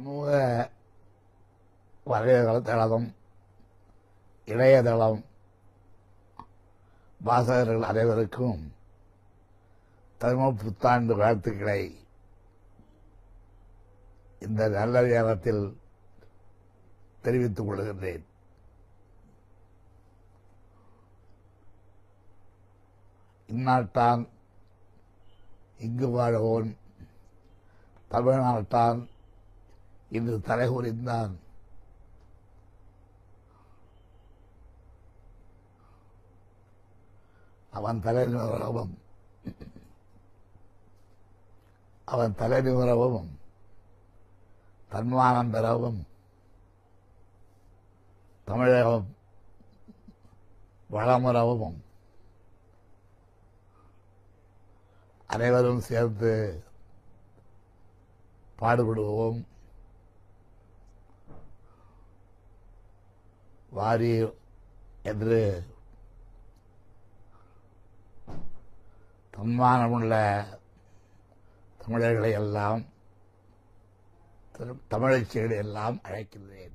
சமூக வலைதளம் இணையதளம் வாசகர்கள் அனைவருக்கும் தமிழ் புத்தாண்டு வாழ்த்துக்களை. இந்த நல்ல நேரத்தில் தெரிவித்துக் கொள்கின்றேன். இந்நாட்டான் இங்கு வாழ்வோன் தமிழ்நாட்டான் இன்று தலைகுறிந்தான் அவன் தலைநிமரவும் அவன் தலைநிவரவும் தன்மானம் பெறவும் தமிழகம் வளமுறவும் அனைவரும் சேர்ந்து பாடுபடுவோம். வாரி என்று தன்மானமுள்ள தமிழர்களை எல்லாம் தமிழச்சிகளை எல்லாம் அழைக்கின்றேன்.